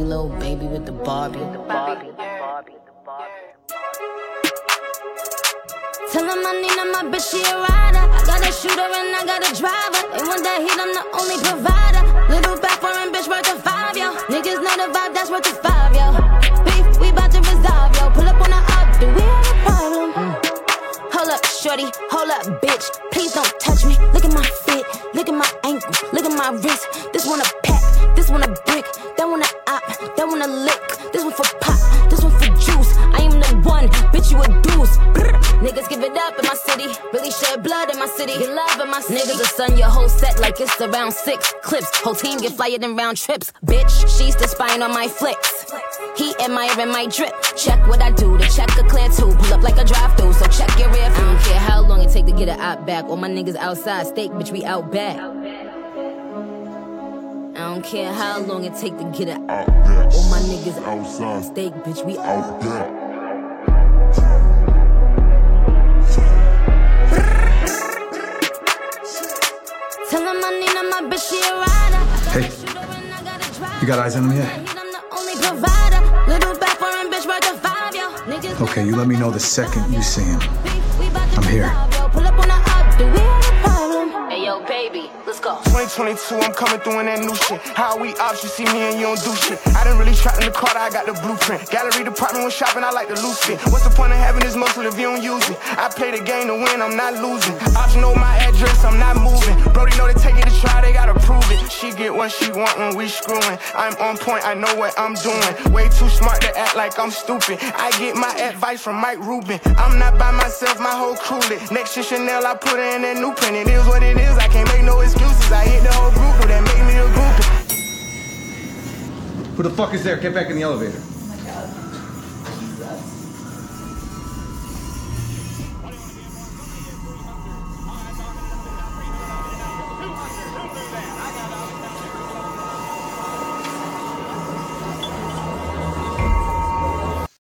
Sassy little baby with the Barbie. The Barbie. Tell him I need him, my bitch, she a rider. I got a shooter and I got a driver. They want that heat, I'm the only provider. Little back foreign bitch worth of five, yo. Niggas know the vibe, that's worth of five, yo. Beef, we bout to resolve, yo. Pull up on the up, do we have a problem? Hold up, shorty, hold up, bitch. Please don't touch me. Look at my fit, look at my ankle, look at my wrist. This one a pack, this one a brick, that one a op, that one a lick. This one for pop, this one for juice. I am the one, bitch, you a deuce. Brr. Niggas give it up in my city, really shed blood in my city. Get love in my city. Niggas will sun your whole set like it's around six clips. Whole team get flyer than round trips. Bitch, she's the spying on my flicks. He admiring my drip. Check what I do, the check a clear too. Pull up like a drive through, so check your rear. I don't care how long it take to get it out back. All my niggas outside, steak, bitch, we out back. Don't care how long it take to get it out. All my niggas outside, steak, bitch, we out back. Tell him I need my bitch, she a rider. Hey, you got eyes on him yet? I'm the only provider. Little back foreign bitch worth of five, yo. Niggas Okay, you let me know the second you see him. I'm here. Baby, let's go. 2022, I'm coming through in that new shit. How we ops, you see me and you don't do shit. I didn't really trapped in the car, I got the blueprint. Gallery department when shopping, I like the loose fit. What's the point of having this muscle if you don't use it? I play the game to win, I'm not losing. Ops know my address, I'm not moving. Brody know they She get what she want when we screwing. I'm on point, I know what I'm doing. Way too smart to act like I'm stupid. I get my advice from Mike Rubin. I'm not by myself, my whole crew lit. Next to Chanel, I put her in that new print. It is what it is, I can't make no excuses. I hit the whole group, that make me a groupie. Who the fuck is there? Get back in the elevator.